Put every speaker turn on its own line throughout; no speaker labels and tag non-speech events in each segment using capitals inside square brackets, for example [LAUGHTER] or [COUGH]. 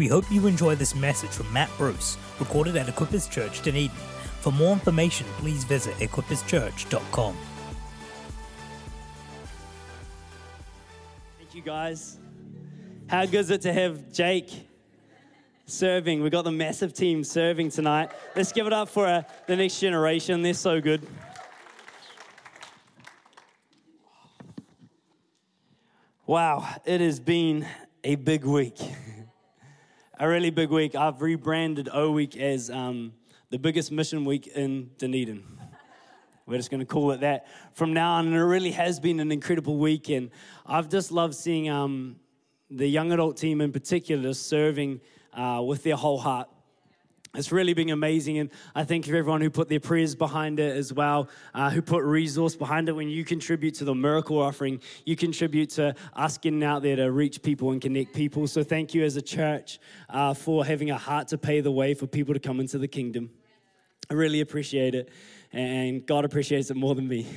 We hope you enjoy this message from Matt Bruce, recorded at Equippers Church, Dunedin. For more information, please visit equipperschurch.com.
Thank you, guys. How good is it to have Jake serving? We've got the massive team serving tonight. Let's give it up for uh, the next generation. They're so good. Wow, it has been a big week. A really big week. I've rebranded O Week as um, the biggest mission week in Dunedin. We're just going to call it that from now on. And it really has been an incredible week. And I've just loved seeing um, the young adult team in particular serving uh, with their whole heart. It's really been amazing, and I thank you everyone who put their prayers behind it as well, uh, who put resource behind it. When you contribute to the miracle offering, you contribute to us getting out there to reach people and connect people. So thank you as a church uh, for having a heart to pay the way for people to come into the kingdom. I really appreciate it, and God appreciates it more than me. [LAUGHS]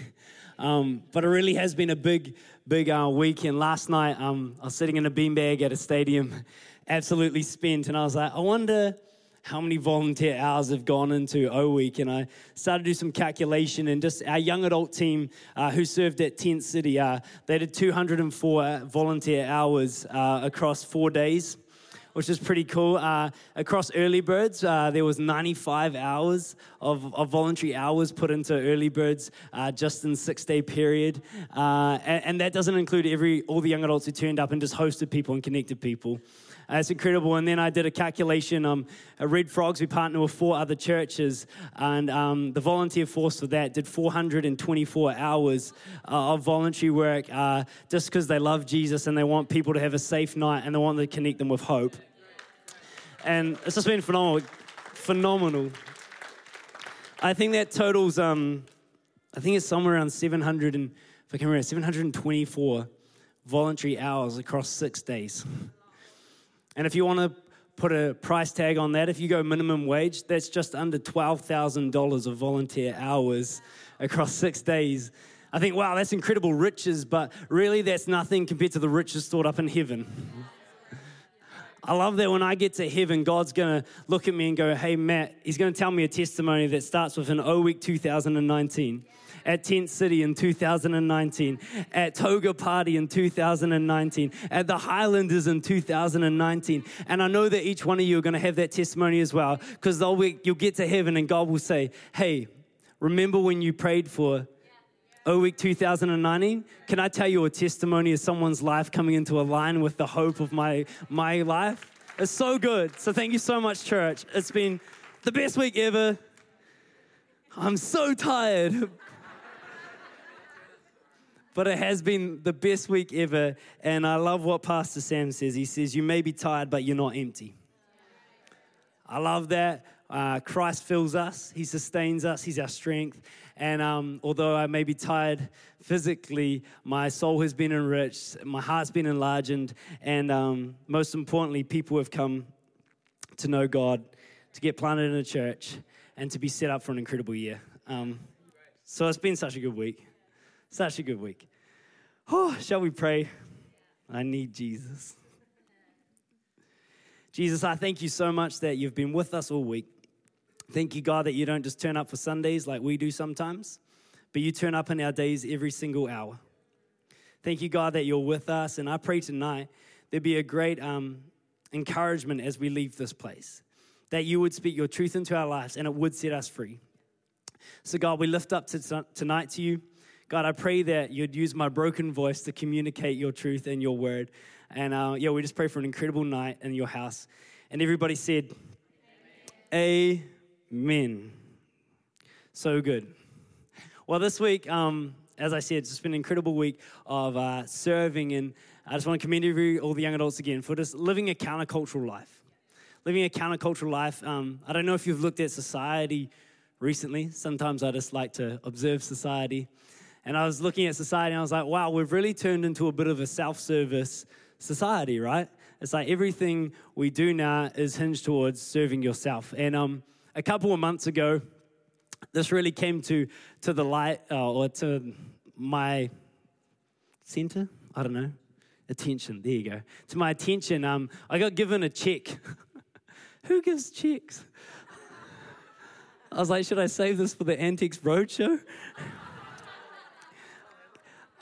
Um, but it really has been a big, big uh, weekend. Last night, um, I was sitting in a beanbag at a stadium, [LAUGHS] absolutely spent, and I was like, I wonder how many volunteer hours have gone into O Week. And I started to do some calculation, and just our young adult team uh, who served at Tent City, uh, they did 204 volunteer hours uh, across four days which is pretty cool. Uh, across Early Birds, uh, there was 95 hours of, of, voluntary hours put into Early Birds uh, just in six day period, and, and, that doesn't include every all the young adults who turned up and just hosted people and connected people. Uh, it's incredible. And then I did a calculation. Um, Red Frogs, we partner with four other churches, and um, the volunteer force for that did 424 hours uh, of voluntary work uh, just because they love Jesus and they want people to have a safe night and they want to connect them with hope. And it's just been phenomenal. Phenomenal. I think that totals, um, I think it's somewhere around 700 and, if I can remember, 724 voluntary hours across six days. And if you want to put a price tag on that, if you go minimum wage, that's just under $12,000 of volunteer hours across six days. I think, wow, that's incredible riches, but really that's nothing compared to the riches stored up in heaven. I love that when I get to heaven, God's going to look at me and go, hey, Matt, he's going to tell me a testimony that starts with an O Week 2019 at Tent City in 2019, at Toga Party in 2019, at the Highlanders in 2019. And I know that each one of you are going to have that testimony as well, because you'll get to heaven and God will say, Hey, remember when you prayed for O Week 2019? Can I tell you a testimony of someone's life coming into a line with the hope of my, my life? It's so good. So thank you so much, church. It's been the best week ever. I'm so tired, but it has been the best week ever. And I love what Pastor Sam says. He says, You may be tired, but you're not empty. I love that. Uh, Christ fills us, He sustains us, He's our strength. And um, although I may be tired physically, my soul has been enriched, my heart's been enlarged, and um, most importantly, people have come to know God, to get planted in a church, and to be set up for an incredible year. Um, so it's been such a good week. Such a good week. Oh, shall we pray? I need Jesus. Jesus, I thank you so much that you've been with us all week. Thank you, God, that you don't just turn up for Sundays like we do sometimes, but you turn up in our days every single hour. Thank you, God, that you're with us. And I pray tonight there'd be a great um, encouragement as we leave this place, that you would speak your truth into our lives and it would set us free. So, God, we lift up to tonight to you. God, I pray that you'd use my broken voice to communicate your truth and your word. And uh, yeah, we just pray for an incredible night in your house. And everybody said, Amen. Amen. So good. Well, this week, um, as I said, it's just been an incredible week of uh, serving. And I just want to commend you, all the young adults again, for just living a countercultural life. Living a countercultural life. Um, I don't know if you've looked at society recently. Sometimes I just like to observe society. And I was looking at society and I was like, wow, we've really turned into a bit of a self service society, right? It's like everything we do now is hinged towards serving yourself. And um, a couple of months ago, this really came to, to the light uh, or to my center. I don't know. attention. There you go. To my attention, um, I got given a check. [LAUGHS] Who gives checks? [LAUGHS] I was like, should I save this for the Antiques Roadshow? [LAUGHS]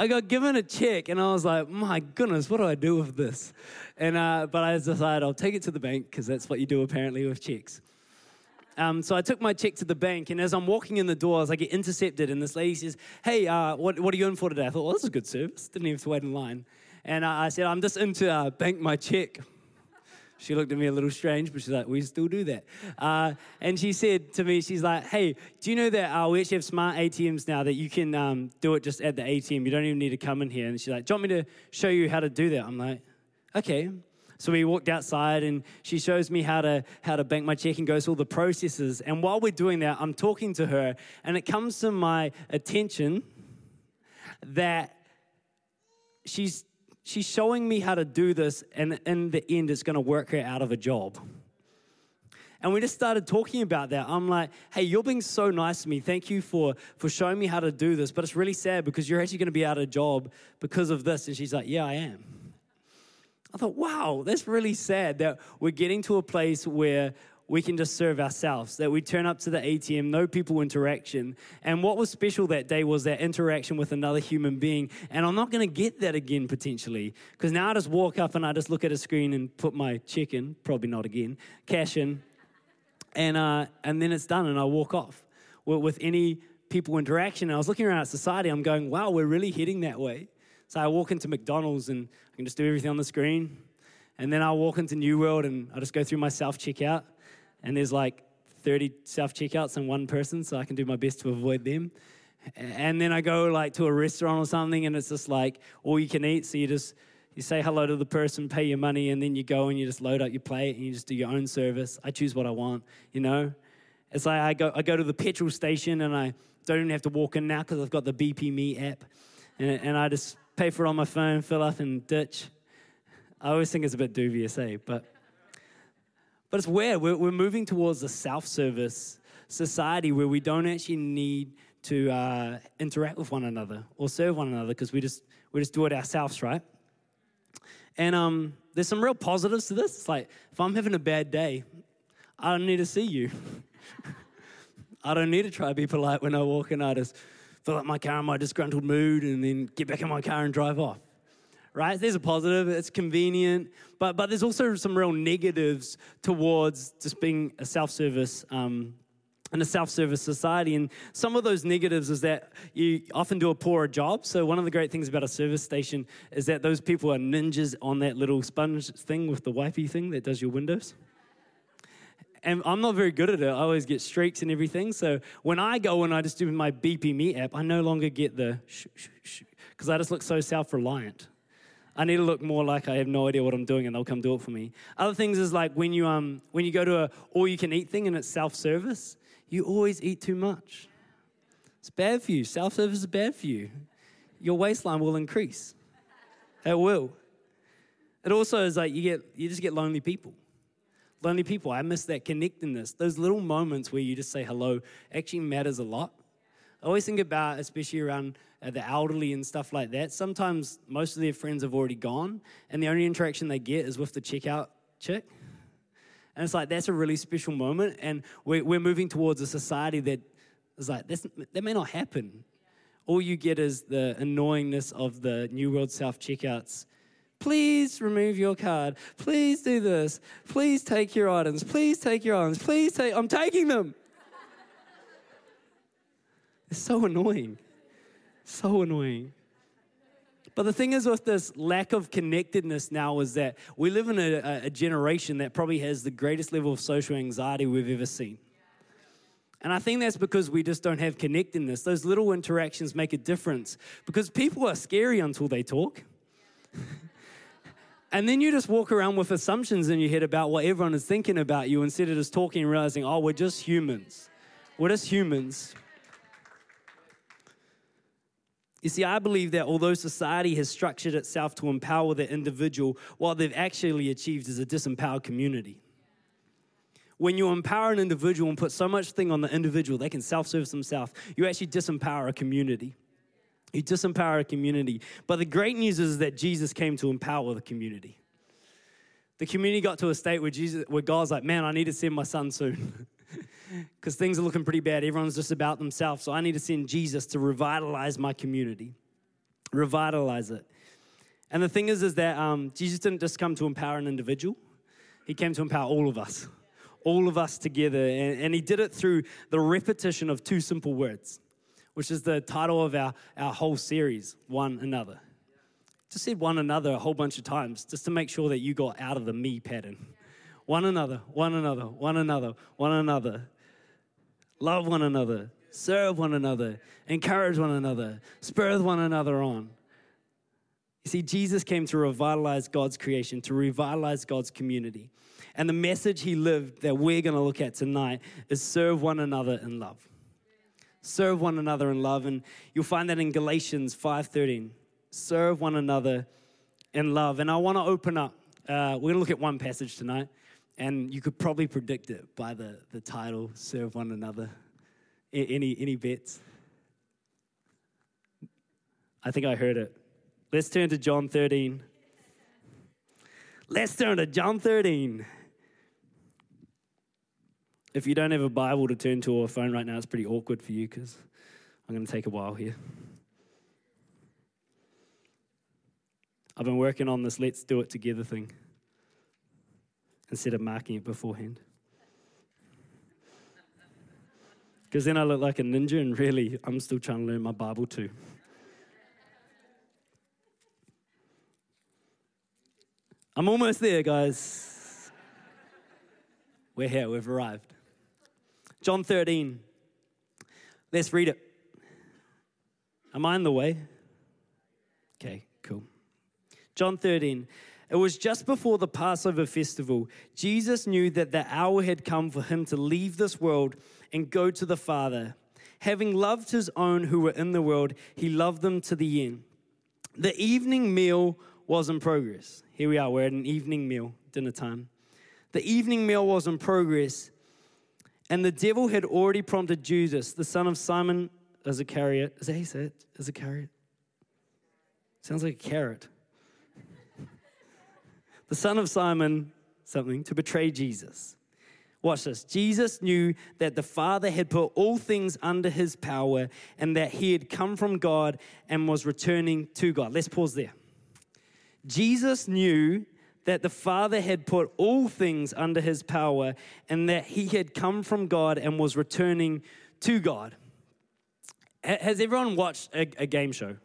I got given a check and I was like, my goodness, what do I do with this? And uh, but I decided I'll take it to the bank because that's what you do apparently with checks. Um, so I took my check to the bank, and as I'm walking in the doors, I get intercepted, and this lady says, "Hey, uh, what, what are you in for today?" I thought, "Well, this is a good service." Didn't even have to wait in line, and uh, I said, "I'm just in to uh, bank my check." She looked at me a little strange, but she's like, "We still do that." Uh, and she said to me, "She's like, hey, do you know that uh, we actually have smart ATMs now that you can um, do it just at the ATM? You don't even need to come in here." And she's like, "Do you want me to show you how to do that?" I'm like, "Okay." So we walked outside and she shows me how to how to bank my check and goes through all the processes. And while we're doing that, I'm talking to her and it comes to my attention that she's she's showing me how to do this and in the end it's going to work her out of a job. And we just started talking about that. I'm like, hey, you're being so nice to me. Thank you for, for showing me how to do this. But it's really sad because you're actually going to be out of a job because of this. And she's like, yeah, I am. I thought, wow, that's really sad that we're getting to a place where we can just serve ourselves, that we turn up to the ATM, no people interaction. And what was special that day was that interaction with another human being. And I'm not going to get that again potentially, because now I just walk up and I just look at a screen and put my check in, probably not again, cash in, and, uh, and then it's done and I walk off with any people interaction. And I was looking around at society, I'm going, wow, we're really heading that way. So I walk into McDonald's and I can just do everything on the screen. And then I walk into New World and I just go through my self checkout. And there's like 30 self checkouts and one person, so I can do my best to avoid them. And then I go like to a restaurant or something, and it's just like all you can eat. So you just you say hello to the person, pay your money, and then you go and you just load up your plate and you just do your own service. I choose what I want, you know. It's like I go I go to the petrol station and I don't even have to walk in now because I've got the BP Me app, and, and I just pay for it on my phone, fill up and ditch. I always think it's a bit dubious, eh? But, but it's weird. We're, we're moving towards a self service society where we don't actually need to uh, interact with one another or serve one another because we just, we just do it ourselves, right? And um, there's some real positives to this. It's like, if I'm having a bad day, I don't need to see you. [LAUGHS] I don't need to try to be polite when I walk in. I just fill up my car in my disgruntled mood and then get back in my car and drive off. Right? There's a positive, it's convenient, but, but there's also some real negatives towards just being a self service um, in a self-service society and some of those negatives is that you often do a poorer job so one of the great things about a service station is that those people are ninjas on that little sponge thing with the wipey thing that does your windows and I'm not very good at it. I always get streaks and everything. So when I go and I just do my BP Me app, I no longer get the shh, shh, because I just look so self reliant. I need to look more like I have no idea what I'm doing and they'll come do it for me. Other things is like when you, um, when you go to a all you can eat thing and it's self service, you always eat too much. It's bad for you. Self service is bad for you. Your waistline will increase. It will. It also is like you get you just get lonely people lonely people. I miss that connectedness. Those little moments where you just say hello actually matters a lot. I always think about, especially around uh, the elderly and stuff like that. Sometimes most of their friends have already gone, and the only interaction they get is with the checkout chick. And it's like, that's a really special moment. And we're, we're moving towards a society that is like, that may not happen. All you get is the annoyingness of the New World Self checkouts Please remove your card. Please do this. Please take your items. Please take your items. Please take. I'm taking them. [LAUGHS] It's so annoying. So annoying. But the thing is, with this lack of connectedness now, is that we live in a, a, generation that probably has the greatest level of social anxiety we've ever seen. And I think that's because we just don't have connectedness. Those little interactions make a difference because people are scary until they talk. [LAUGHS] And then you just walk around with assumptions in your head about what everyone is thinking about you instead of just talking and realizing, oh, we're just humans. We're just humans. You see, I believe that although society has structured itself to empower the individual, what they've actually achieved is a disempowered community. When you empower an individual and put so much thing on the individual, they can self service themselves, you actually disempower a community. You disempower a community. But the great news is that Jesus came to empower the community. The community got to a state where Jesus, where God's like, man, I need to send my son soon. [LAUGHS] [LAUGHS] Because things are looking pretty bad. Everyone's just about themselves. So I need to send Jesus to revitalize my community. Revitalize it. And the thing is, is that um, Jesus didn't just come to empower an individual, he came to empower all of us, all of us together. And, and he did it through the repetition of two simple words, which is the title of our, our whole series, One Another. Just said one another a whole bunch of times just to make sure that you got out of the me pattern. One another, one another, one another, one another. Love one another, serve one another, encourage one another, spur one another on. You see, Jesus came to revitalize God's creation, to revitalize God's community. And the message he lived that we're going to look at tonight is serve one another in love. Serve one another in love. And you'll find that in Galatians 5.13. Serve one another in love. And I want to open up. Uh, we're going to look at one passage tonight. And you could probably predict it by the, the title, Serve One Another. Any, any bets? I think I heard it. Let's turn to John 13. Let's turn to John 13. If you don't have a Bible to turn to or a phone right now, it's pretty awkward for you because I'm going to take a while here. I've been working on this let's do it together thing instead of marking it beforehand. Because then I look like a ninja, and really, I'm still trying to learn my Bible too. I'm almost there, guys. We're here, we've arrived. John 13. Let's read it. Am I in the way? Okay, cool. John 13. It was just before the Passover festival. Jesus knew that the hour had come for him to leave this world and go to the Father. Having loved his own who were in the world, he loved them to the end. The evening meal was in progress. Here we are, we're at an evening meal, dinner time. The evening meal was in progress, and the devil had already prompted Judas, the son of Simon as a Iscariot. Is that how you say it? Iscariot? Sounds like a carrot. The son of Simon, something, to betray Jesus. Watch this. Jesus knew that the Father had put all things under his power and that he had come from God and was returning to God. Let's pause there. Jesus knew that the Father had put all things under his power and that he had come from God and was returning to God. Has everyone watched a, a, game show?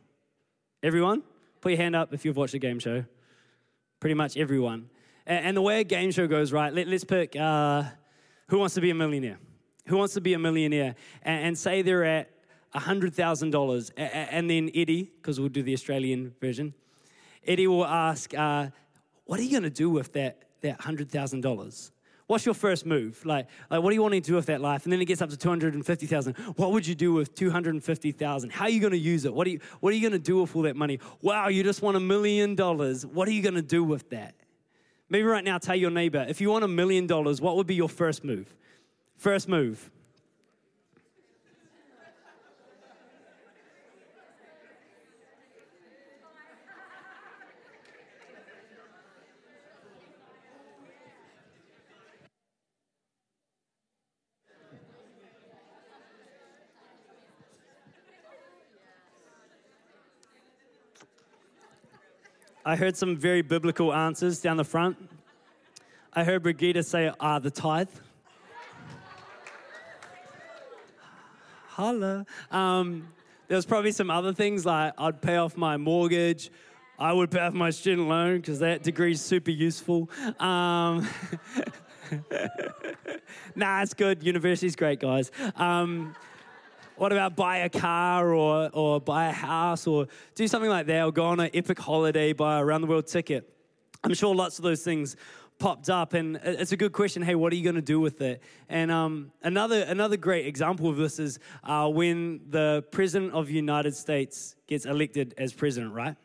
Everyone? Put your hand up if you've watched a game show. Pretty much everyone. And, and the way a game show goes, right? Let, us pick uh, Who Wants to Be a Millionaire? Who Wants to Be a Millionaire? And, and say they're at $100,000. And then Eddie, because we'll do the Australian version, Eddie will ask, uh, What are you going to do with that, that $100,000? What's your first move? Like, like, what do you want to do with that life? And then it gets up to 250,000. What would you do with 250,000? How are you going to use it? What are you, what are you going to do with all that money? Wow, you just want a million dollars. What are you going to do with that? Maybe right now, tell your neighbor, if you want a million dollars, what would be your first move? First move. I heard some very biblical answers down the front. I heard Brigida say, ah, the tithe. Holla. Um, there was probably some other things like I'd pay off my mortgage. I would pay off my student loan because that degree is super useful. Um, [LAUGHS] nah, it's good. University's great, guys. Um, what about buy a car or, or buy a house or do something like that or go on an epic holiday, buy a round the world ticket? I'm sure lots of those things popped up and it's a good question hey what are you going to do with it? And um, another another great example of this is uh, when the president of the united states gets elected as president right?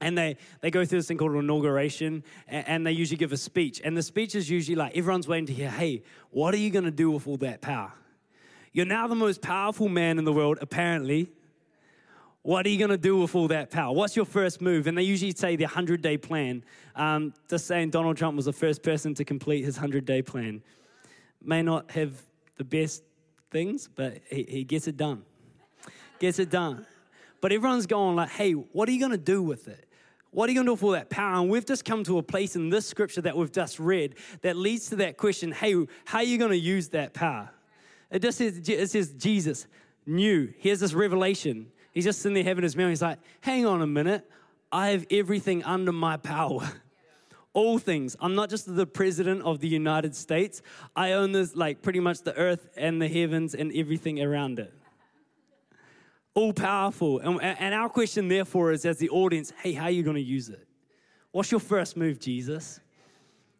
And they, they go through this thing called inauguration and, and they usually give a speech. And the speech is usually like everyone's waiting to hear hey what are you going to do with all that power you're now the most powerful man in the world, apparently. What are you going to do with all that power? What's your first move? And they usually say the 100 day plan. Um, just saying Donald Trump was the first person to complete his 100 day plan. May not have the best things, but he, he gets it done. Gets it done. But everyone's going like, hey, what are you going to do with it? What are you going to do with all that power? And we've just come to a place in this scripture that we've just read that leads to that question hey, how are you going to use that power? It just says, it says Jesus knew. Here's this revelation. He's just sitting there having his meal. He's like, hang on a minute. I have everything under my power. [LAUGHS] All things. I'm not just the president of the United States. I own this, like, pretty much the earth and the heavens and everything around it. [LAUGHS] All powerful. And, and our question, therefore, is as the audience, hey, how are you going to use it? What's your first move, Jesus?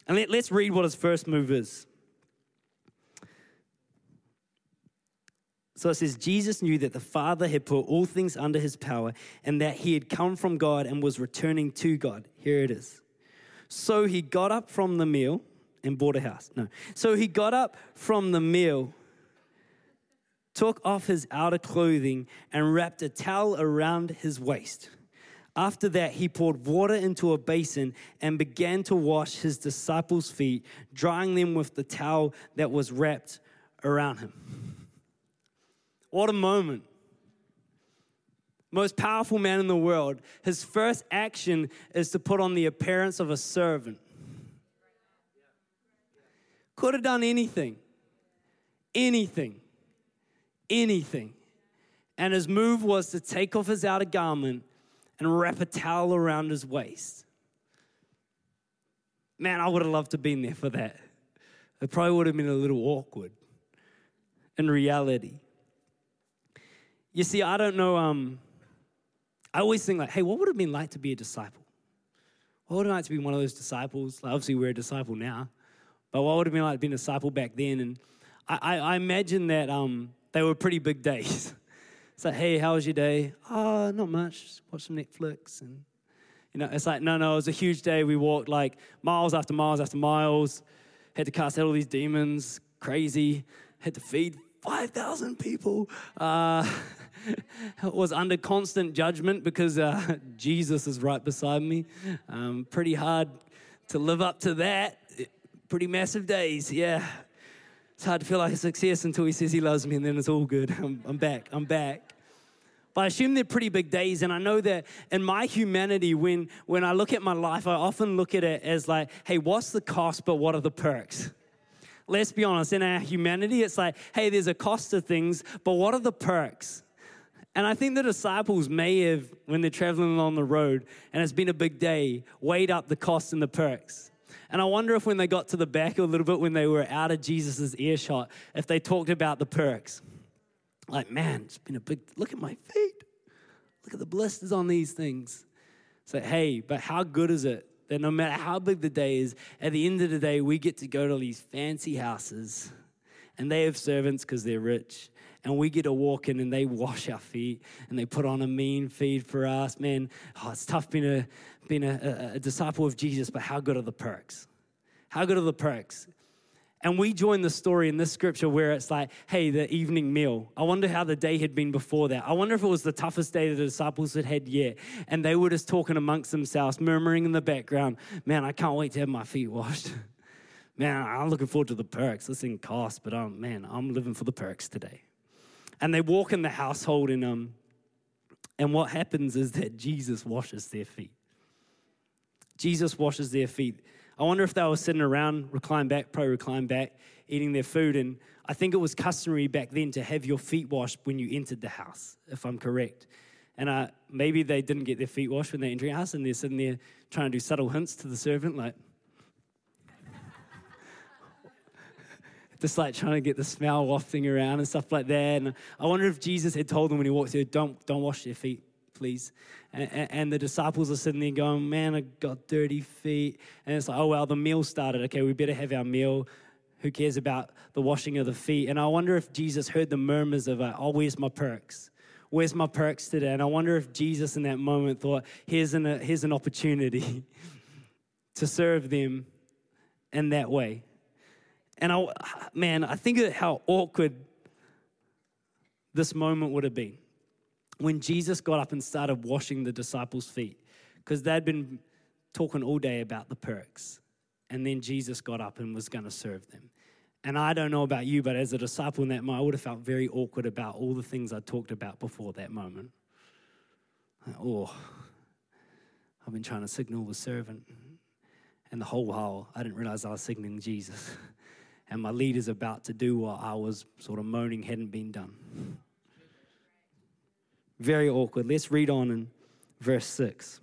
And let, let's read what his first move is. So it says, Jesus knew that the Father had put all things under his power and that he had come from God and was returning to God. Here it is. So he got up from the meal and bought a house. No. So he got up from the meal, took off his outer clothing, and wrapped a towel around his waist. After that, he poured water into a basin and began to wash his disciples' feet, drying them with the towel that was wrapped around him. What a moment. Most powerful man in the world. His first action is to put on the appearance of a servant. Could have done anything. Anything. Anything. And his move was to take off his outer garment and wrap a towel around his waist. Man, I would have loved to have been there for that. It probably would have been a little awkward in reality. You see, I don't know. Um, I always think like, hey, what would it have been like to be a disciple? What would it like to be one of those disciples? Like, obviously, we're a disciple now, but what would it have been like to be a disciple back then? And I, I, I imagine that um, they were pretty big days. [LAUGHS] it's like, hey, how was your day? Oh, not much. Watch some Netflix and you know, it's like, no, no, it was a huge day. We walked like miles after miles after miles, had to cast out all these demons, crazy, had to feed 5,000 people. Uh, [LAUGHS] [LAUGHS] was under constant judgment because uh, [LAUGHS] Jesus is right beside me. Um, pretty hard to live up to that. Pretty massive days, yeah. It's hard to feel like a success until he says he loves me, and then it's all good. [LAUGHS] I'm, I'm back, I'm back. But I assume they're pretty big days, and I know that in my humanity, when, when I look at my life, I often look at it as like, hey, what's the cost, but what are the perks? Let's be honest, in our humanity, it's like, hey, there's a cost to things, but what are the perks? And I think the disciples may have, when they're traveling along the road and it's been a big day, weighed up the costs and the perks. And I wonder if when they got to the back a little bit, when they were out of Jesus' earshot, if they talked about the perks. Like, man, it's been a big, look at my feet. Look at the blisters on these things. So, hey, but how good is it that no matter how big the day is, at the end of the day, we get to go to these fancy houses and they have servants because they're rich and we get to walk in and they wash our feet and they put on a mean feed for us. Man, oh, it's tough being a being a, a, a disciple of Jesus, but how good are the perks? How good are the perks? And we join the story in this scripture where it's like, hey, the evening meal. I wonder how the day had been before that. I wonder if it was the toughest day the disciples had had yet. And they were just talking amongst themselves, murmuring in the background, man, I can't wait to have my feet washed. [LAUGHS] man, I'm looking forward to the perks. This thing costs, but um, man, I'm living for the perks today and they walk in the household and um and what happens is that Jesus washes their feet. Jesus washes their feet. I wonder if they were sitting around, recline back, pro recline back, eating their food. And I think it was customary back then to have your feet washed when you entered the house, if I'm correct. And uh, maybe they didn't get their feet washed when they entered the house and they're sitting there trying to do subtle hints to the servant, like, just like trying to get the smell wafting around and stuff like that. And I wonder if Jesus had told them when he walked through, don't, don't wash your feet, please. And, and, the disciples are sitting there going, man, I got dirty feet. And it's like, oh, well, the meal started. Okay, we better have our meal. Who cares about the washing of the feet? And I wonder if Jesus heard the murmurs of, uh, oh, where's my perks? Where's my perks today? And I wonder if Jesus in that moment thought, here's an, uh, here's an opportunity [LAUGHS] to serve them in that way. And I, man, I think of how awkward this moment would have been. when Jesus got up and started washing the disciples' feet, because they'd been talking all day about the perks. And then Jesus got up and was going to serve them. And I don't know about you, but as a disciple in that moment, I would have felt very awkward about all the things I talked about before that moment. oh, I've been trying to signal the servant. And the whole while, I didn't realize I was signaling Jesus. [LAUGHS] And my leader's about to do what I was sort of moaning hadn't been done. Very awkward. Let's read on in verse 6.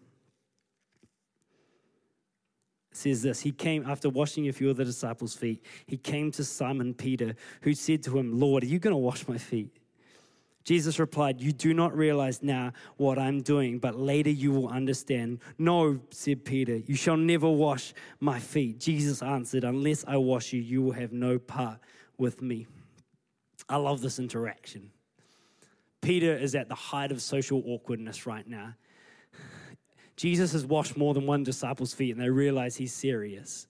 It says this He came after washing a few of the disciples' feet. He came to Simon Peter, who said to him, Lord, are you going to wash my feet? Jesus replied, You do not realize now what I'm doing, but later you will understand. No, said Peter, you shall never wash my feet. Jesus answered, Unless I wash you, you will have no part with me. I love this interaction. Peter is at the height of social awkwardness right now. Jesus has washed more than one disciple's feet, and they realize he's serious.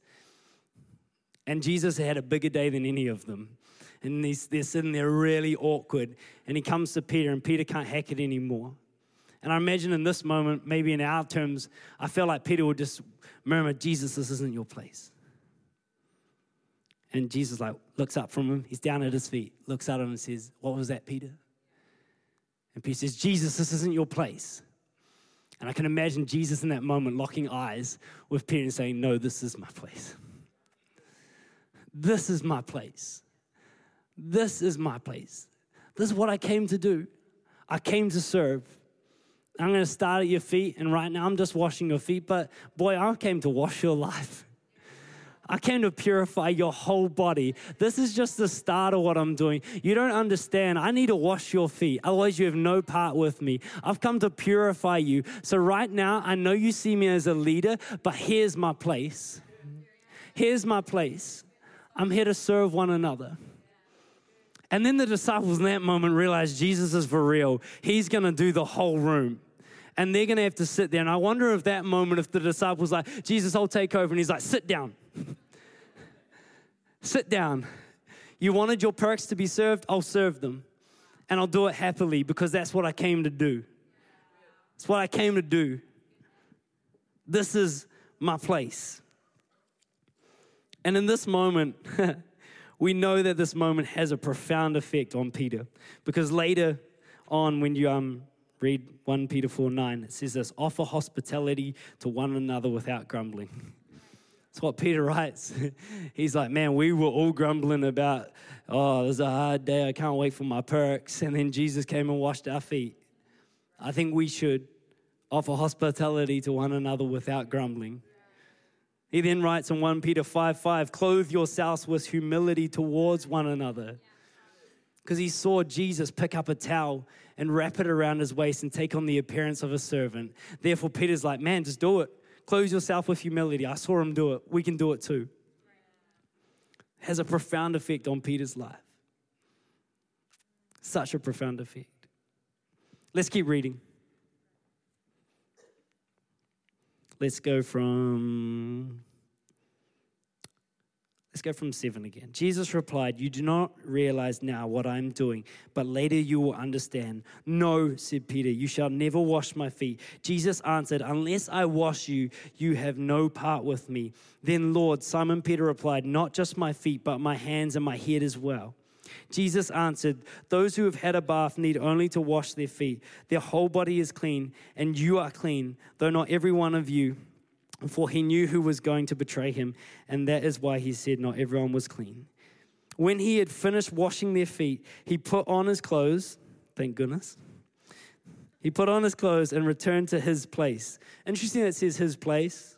And Jesus had a bigger day than any of them and he's, they're sitting there really awkward. And he comes to Peter, and Peter can't hack it anymore. And I imagine in this moment, maybe in our terms, I feel like Peter would just murmur, Jesus, this isn't your place. And Jesus like looks up from him. He's down at his feet, looks at him and says, What was that, Peter? And Peter says, Jesus, this isn't your place. And I can imagine Jesus in that moment locking eyes with Peter and saying, No, this is my place. This is my place. This is my place. This is what I came to do. I came to serve. I'm going to start at your feet, and right now I'm just washing your feet, but boy, I came to wash your life. I came to purify your whole body. This is just the start of what I'm doing. You don't understand. I need to wash your feet. Otherwise, you have no part with me. I've come to purify you. So, right now, I know you see me as a leader, but here's my place. Here's my place. I'm here to serve one another. And then the disciples in that moment realize Jesus is for real. He's going to do the whole room. And they're going to have to sit there. And I wonder if that moment, if the disciples like, Jesus, I'll take over. And he's like, sit down. [LAUGHS] sit down. You wanted your perks to be served? I'll serve them. And I'll do it happily because that's what I came to do. It's what I came to do. This is my place. And in this moment, [LAUGHS] we know that this moment has a profound effect on Peter because later on, when you um, read 1 Peter 4 9, it says this offer hospitality to one another without grumbling. That's what Peter writes. [LAUGHS] He's like, man, we were all grumbling about, oh, this is a hard day. I can't wait for my perks. And then Jesus came and washed our feet. I think we should offer hospitality to one another without grumbling. He then writes in 1 Peter 5 5, clothe yourselves with humility towards one another. Because he saw Jesus pick up a towel and wrap it around his waist and take on the appearance of a servant. Therefore, Peter's like, man, just do it. Clothe yourself with humility. I saw him do it. We can do it too. It has a profound effect on Peter's life. Such a profound effect. Let's keep reading. Let's go from Let's go from seven again. Jesus replied, You do not realize now what I am doing, but later you will understand. No, said Peter, you shall never wash my feet. Jesus answered, Unless I wash you, you have no part with me. Then, Lord, Simon Peter replied, Not just my feet, but my hands and my head as well. Jesus answered, Those who have had a bath need only to wash their feet. Their whole body is clean, and you are clean, though not every one of you. For he knew who was going to betray him, and that is why he said, Not everyone was clean. When he had finished washing their feet, he put on his clothes, thank goodness. He put on his clothes and returned to his place. Interesting that it says his place.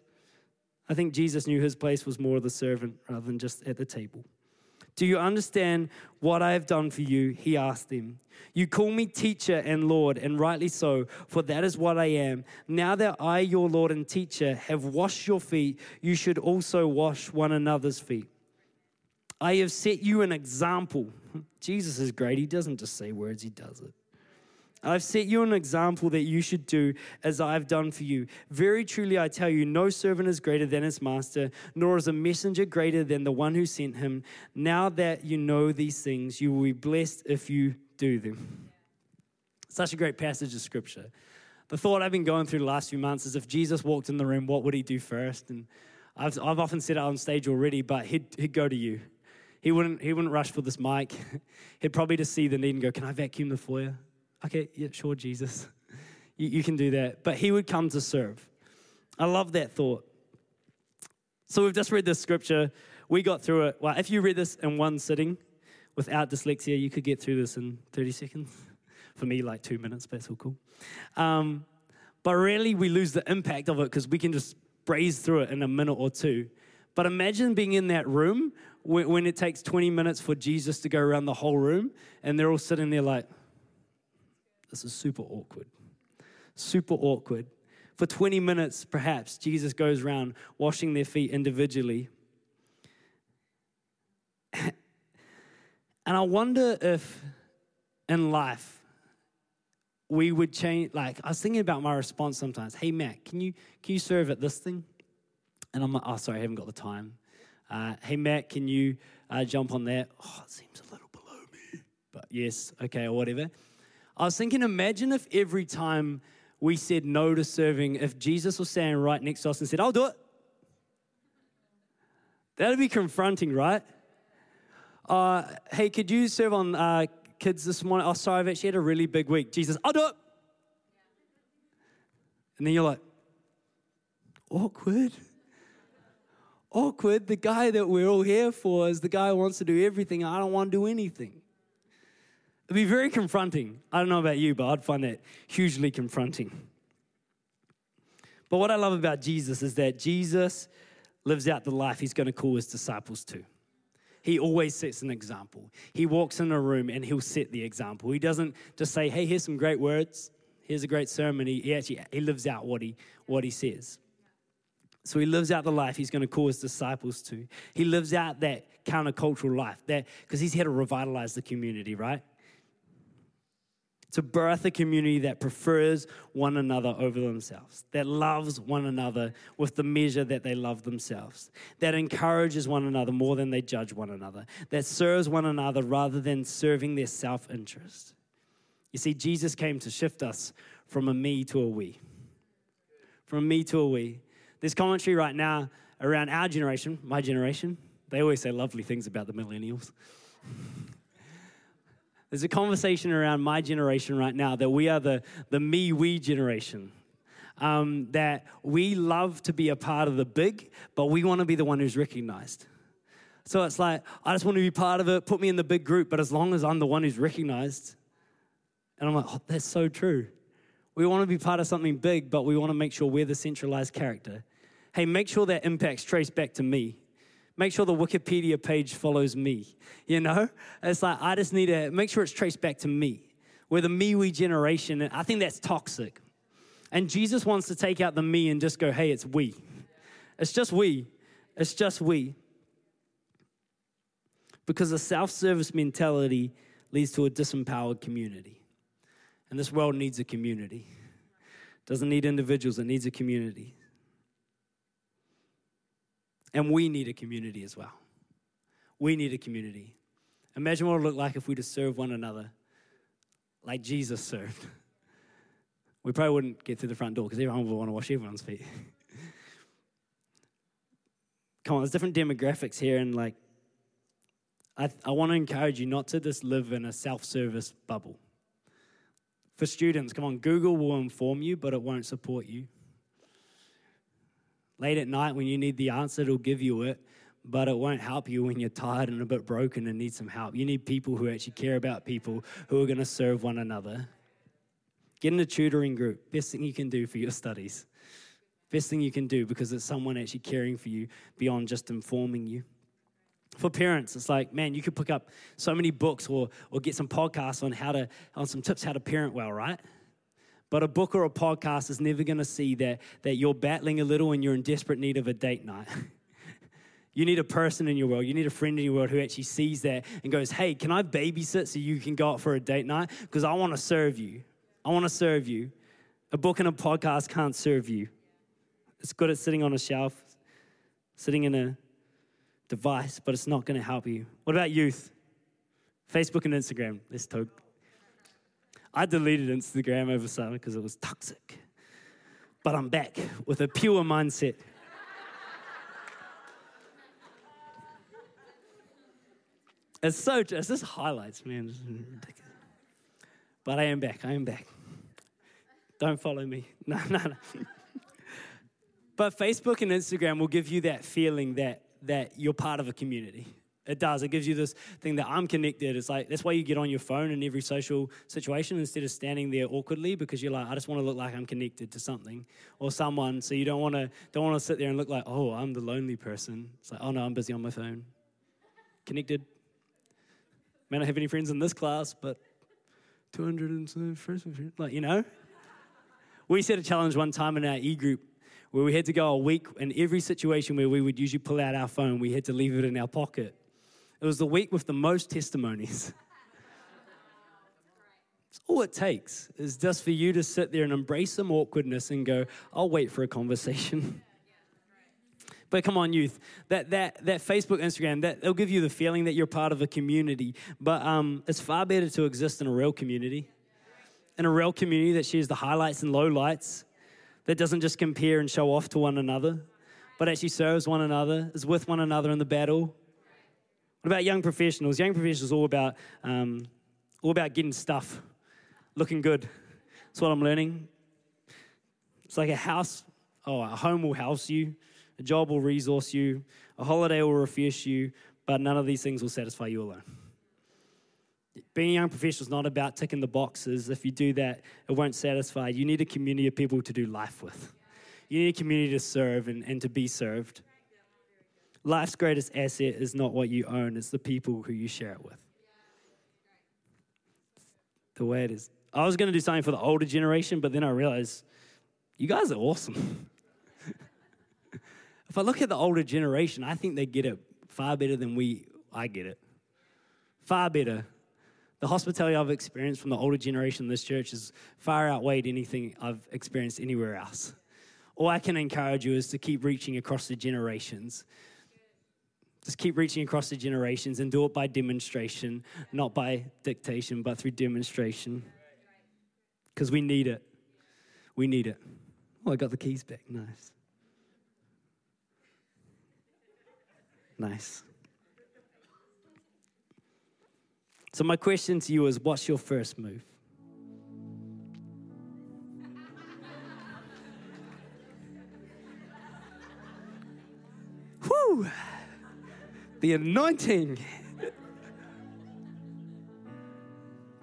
I think Jesus knew his place was more the servant rather than just at the table. Do you understand what I have done for you? He asked them. You call me teacher and Lord, and rightly so, for that is what I am. Now that I, your Lord and teacher, have washed your feet, you should also wash one another's feet. I have set you an example. [LAUGHS] Jesus is great. He doesn't just say words, he does it. I've set you an example that you should do as I've done for you. Very truly, I tell you, no servant is greater than his master, nor is a messenger greater than the one who sent him. Now that you know these things, you will be blessed if you do them. Such a great passage of scripture. The thought I've been going through the last few months is if Jesus walked in the room, what would he do first? And I've, I've often said it on stage already, but he'd, he'd go to you. He wouldn't, he wouldn't rush for this mic. [LAUGHS] he'd probably just see the need and go, Can I vacuum the foyer? Okay, yeah, sure, Jesus. [LAUGHS] you, you can do that. But he would come to serve. I love that thought. So we've just read this scripture. We got through it. Well, if you read this in one sitting without dyslexia, you could get through this in 30 seconds. [LAUGHS] For me, like two minutes, but it's all cool. Um, but really, we lose the impact of it because we can just braze through it in a minute or two. But imagine being in that room when it takes 20 minutes for Jesus to go around the whole room and they're all sitting there like, this is super awkward. Super awkward. For 20 minutes, perhaps, Jesus goes around washing their feet individually. and I wonder if in life, we would change like i was thinking about my response sometimes hey matt can you can you serve at this thing and i'm like oh sorry i haven't got the time uh, hey matt can you uh, jump on that oh it seems a little below me but yes okay or whatever i was thinking imagine if every time we said no to serving if jesus was standing right next to us and said i'll do it that'd be confronting right uh, hey could you serve on uh, kids this morning, oh, sorry, I've actually had a really big week. Jesus, I'll do it. And then you're like, awkward. Awkward. The guy that we're all here for is the guy who wants to do everything. I don't want to do anything. It'd be very confronting. I don't know about you, but I'd find that hugely confronting. But what I love about Jesus is that Jesus lives out the life he's going to call his disciples to he always sets an example. He walks in a room and he'll set the example. He doesn't just say, hey, here's some great words, here's a great sermon. He, actually he lives out what he, what he says. So he lives out the life he's going to call his disciples to. He lives out that countercultural life, that because he's here to revitalize the community, right? To birth a community that prefers one another over themselves, that loves one another with the measure that they love themselves, that encourages one another more than they judge one another, that serves one another rather than serving their self interest. You see, Jesus came to shift us from a me to a we. From me to a we. There's commentary right now around our generation, my generation. They always say lovely things about the millennials. [LAUGHS] There's a conversation around my generation right now that we are the, the me, we generation. Um, that we love to be a part of the big, but we want to be the one who's recognized. So it's like, I just want to be part of it, put me in the big group, but as long as I'm the one who's recognized. And I'm like, oh, that's so true. We want to be part of something big, but we want to make sure we're the centralized character. Hey, make sure that impact's traced back to me. Make sure the Wikipedia page follows me. You know? It's like, I just need to make sure it's traced back to me. We're the me we generation. And I think that's toxic. And Jesus wants to take out the me and just go, hey, it's we. It's just we. It's just we. Because a self service mentality leads to a disempowered community. And this world needs a community. It doesn't need individuals, it needs a community. And we need a community as well. We need a community. Imagine what it would look like if we just served one another like Jesus served. We probably wouldn't get through the front door because everyone would want to wash everyone's feet. [LAUGHS] Come on, there's different demographics here, and like, I, I want to encourage you not to just live in a self service bubble. For students, come on, Google will inform you, but it won't support you. Late at night, when you need the answer, it'll give you it, but it won't help you when you're tired and a bit broken and need some help. You need people who actually care about people who are going to serve one another. Get in a tutoring group. Best thing you can do for your studies. Best thing you can do because it's someone actually caring for you beyond just informing you. For parents, it's like, man, you could pick up so many books or, or get some podcasts on how to, on some tips how to parent well, right? But a book or a podcast is never going to see that, that you're battling a little and you're in desperate need of a date night. [LAUGHS] you need a person in your world, you need a friend in your world who actually sees that and goes, hey, can I babysit so you can go out for a date night? Because I want to serve you. I want to serve you. A book and a podcast can't serve you. It's good at sitting on a shelf, sitting in a device, but it's not going to help you. What about youth? Facebook and Instagram. Let's talk I deleted Instagram over summer because it was toxic. But I'm back with a pure mindset. It's so, just highlights, man. But I am back, I am back. Don't follow me. [LAUGHS] No, no, no. but Facebook and Instagram will give you that feeling that, that you're part of a community. It does. It gives you this thing that I'm connected. It's like that's why you get on your phone in every social situation instead of standing there awkwardly because you're like, I just want to look like I'm connected to something or someone. So you don't want to don't want to sit there and look like, oh, I'm the lonely person. It's like, oh no, I'm busy on my phone. Connected. May not have any friends in this class, but 200 and some friends, like you know. We set a challenge one time in our e group where we had to go a week in every situation where we would usually pull out our phone, we had to leave it in our pocket it was the week with the most testimonies. [LAUGHS] It's all it takes is just for you to sit there and embrace some awkwardness and go, I'll wait for a conversation. [LAUGHS] But come on, youth, that, that, that Facebook, Instagram, that, they'll give you the feeling that you're part of a community. But um, it's far better to exist in a real community, in a real community that shares the highlights and lowlights, that doesn't just compare and show off to one another, but actually serves one another, is with one another in the battle, what about young professionals? Young professionals all about um, all about getting stuff, looking good. That's what I'm learning. It's like a house. Oh, a home will house you, a job will resource you, a holiday will refresh you, but none of these things will satisfy you alone. Being a young professional is not about ticking the boxes. If you do that, it won't satisfy. You need a community of people to do life with. You need a community to serve and, and to be served life's greatest asset is not what you own, it's the people who you share it with. The way it is. I was going to do something for the older generation, but then I realized you guys are awesome. [LAUGHS] if I look at the older generation, I think they get it far better than we I get it. Far better. The hospitality I've experienced from the older generation in this church has far outweighed anything I've experienced anywhere else. All I can encourage you is to keep reaching across the generations just keep reaching across the generations and do it by demonstration, not by dictation, but through demonstration. Because we need it. We need it. Oh, I got the keys back. Nice. Nice. So, my question to you is what's your first move? The anointing.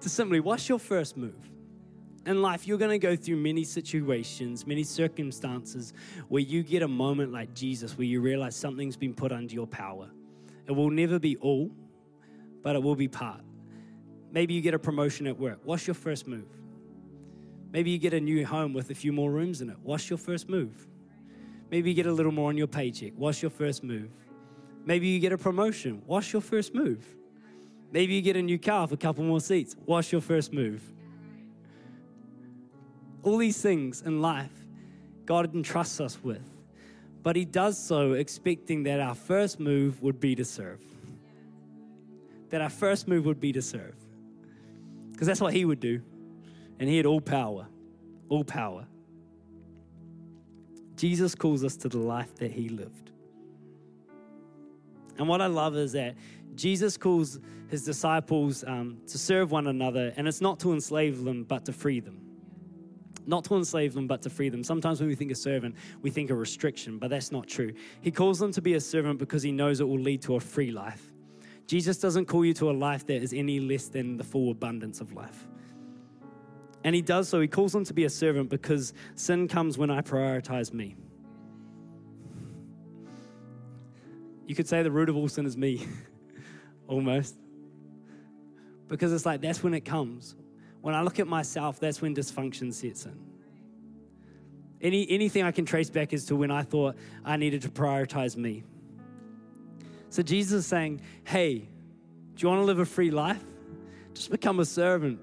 to simply, what's your first move? In life, you're going to go through many situations, many circumstances where you get a moment like Jesus, where you realize something's been put under your power. It will never be all, but it will be part. Maybe you get a promotion at work. What's your first move? Maybe you get a new home with a few more rooms in it. What's your first move? Maybe you get a little more on your paycheck. What's your first move? Maybe you get a promotion. What's your first move? Maybe you get a new car with a couple more seats. What's your first move? All these things in life, God entrusts us with. But He does so expecting that our first move would be to serve. That our first move would be to serve. Because that's what He would do. And He had all power. All power. Jesus calls us to the life that He lived. And what I love is that Jesus calls his disciples um, to serve one another, and it's not to enslave them, but to free them. Not to enslave them, but to free them. Sometimes when we think a servant, we think a restriction, but that's not true. He calls them to be a servant because he knows it will lead to a free life. Jesus doesn't call you to a life that is any less than the full abundance of life. And he does so, he calls them to be a servant because sin comes when I prioritize me. You could say the root of all sin is me, [LAUGHS] almost. Because it's like that's when it comes. When I look at myself, that's when dysfunction sets in. Any, anything I can trace back is to when I thought I needed to prioritize me. So Jesus is saying, hey, do you want to live a free life? Just become a servant.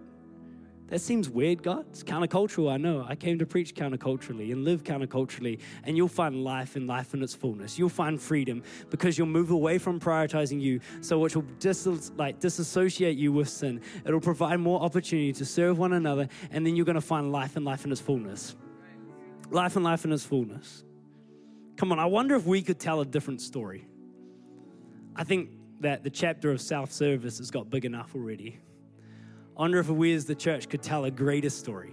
That seems weird, God. It's countercultural, I know. I came to preach counterculturally and live counterculturally, and you'll find life and life in its fullness. You'll find freedom because you'll move away from prioritizing you, so which will dis- like disassociate you with sin. It'll provide more opportunity to serve one another, and then you're going to find life and life in its fullness. Life and life in its fullness. Come on, I wonder if we could tell a different story. I think that the chapter of self service has got big enough already. I wonder if we as the church could tell a greater story,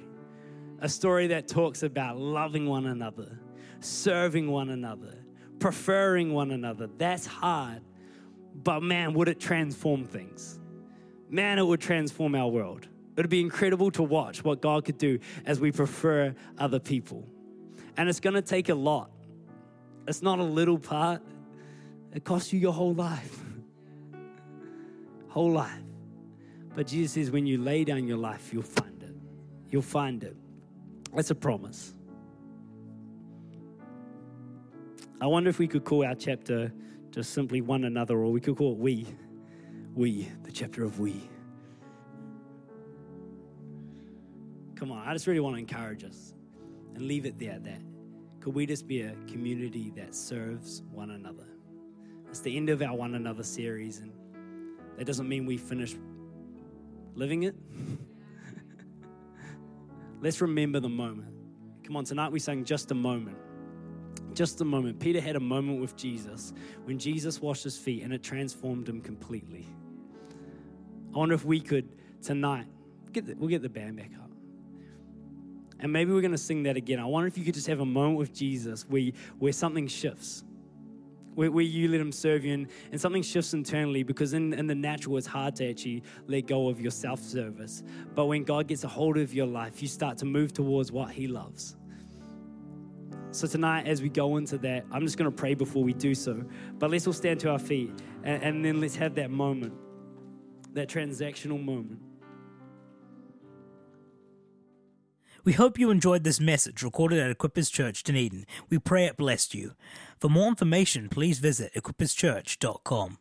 a story that talks about loving one another, serving one another, preferring one another. That's hard, but man, would it transform things? Man, it would transform our world. It would be incredible to watch what God could do as we prefer other people. And it's going to take a lot. It's not a little part, it costs you your whole life. [LAUGHS] whole life. But Jesus says, when you lay down your life, you'll find it. You'll find it. That's a promise. I wonder if we could call our chapter just simply one another, or we could call it we. We, the chapter of we. Come on, I just really want to encourage us and leave it there at that. Could we just be a community that serves one another? It's the end of our one another series, and that doesn't mean we finish living it. Let's remember the moment. Come on, tonight we sang just a moment. Just a moment. Peter had a moment with Jesus when Jesus washed his feet and it transformed him completely. I wonder if we could tonight, get the, we'll get the band back up. And maybe we're going to sing that again. I wonder if you could just have a moment with Jesus where, where something shifts where, where you let Him serve you, and, and something shifts internally because in, in the natural, it's hard to actually let go of your self service. But when God gets a hold of your life, you start to move towards what He loves. So, tonight, as we go into that, I'm just going to pray before we do so. But let's all stand to our feet and, and then let's have that moment, that transactional moment.
We hope you enjoyed this message recorded at Equippers Church, Dunedin. We pray it blessed you. For more information, please visit equipperschurch.com.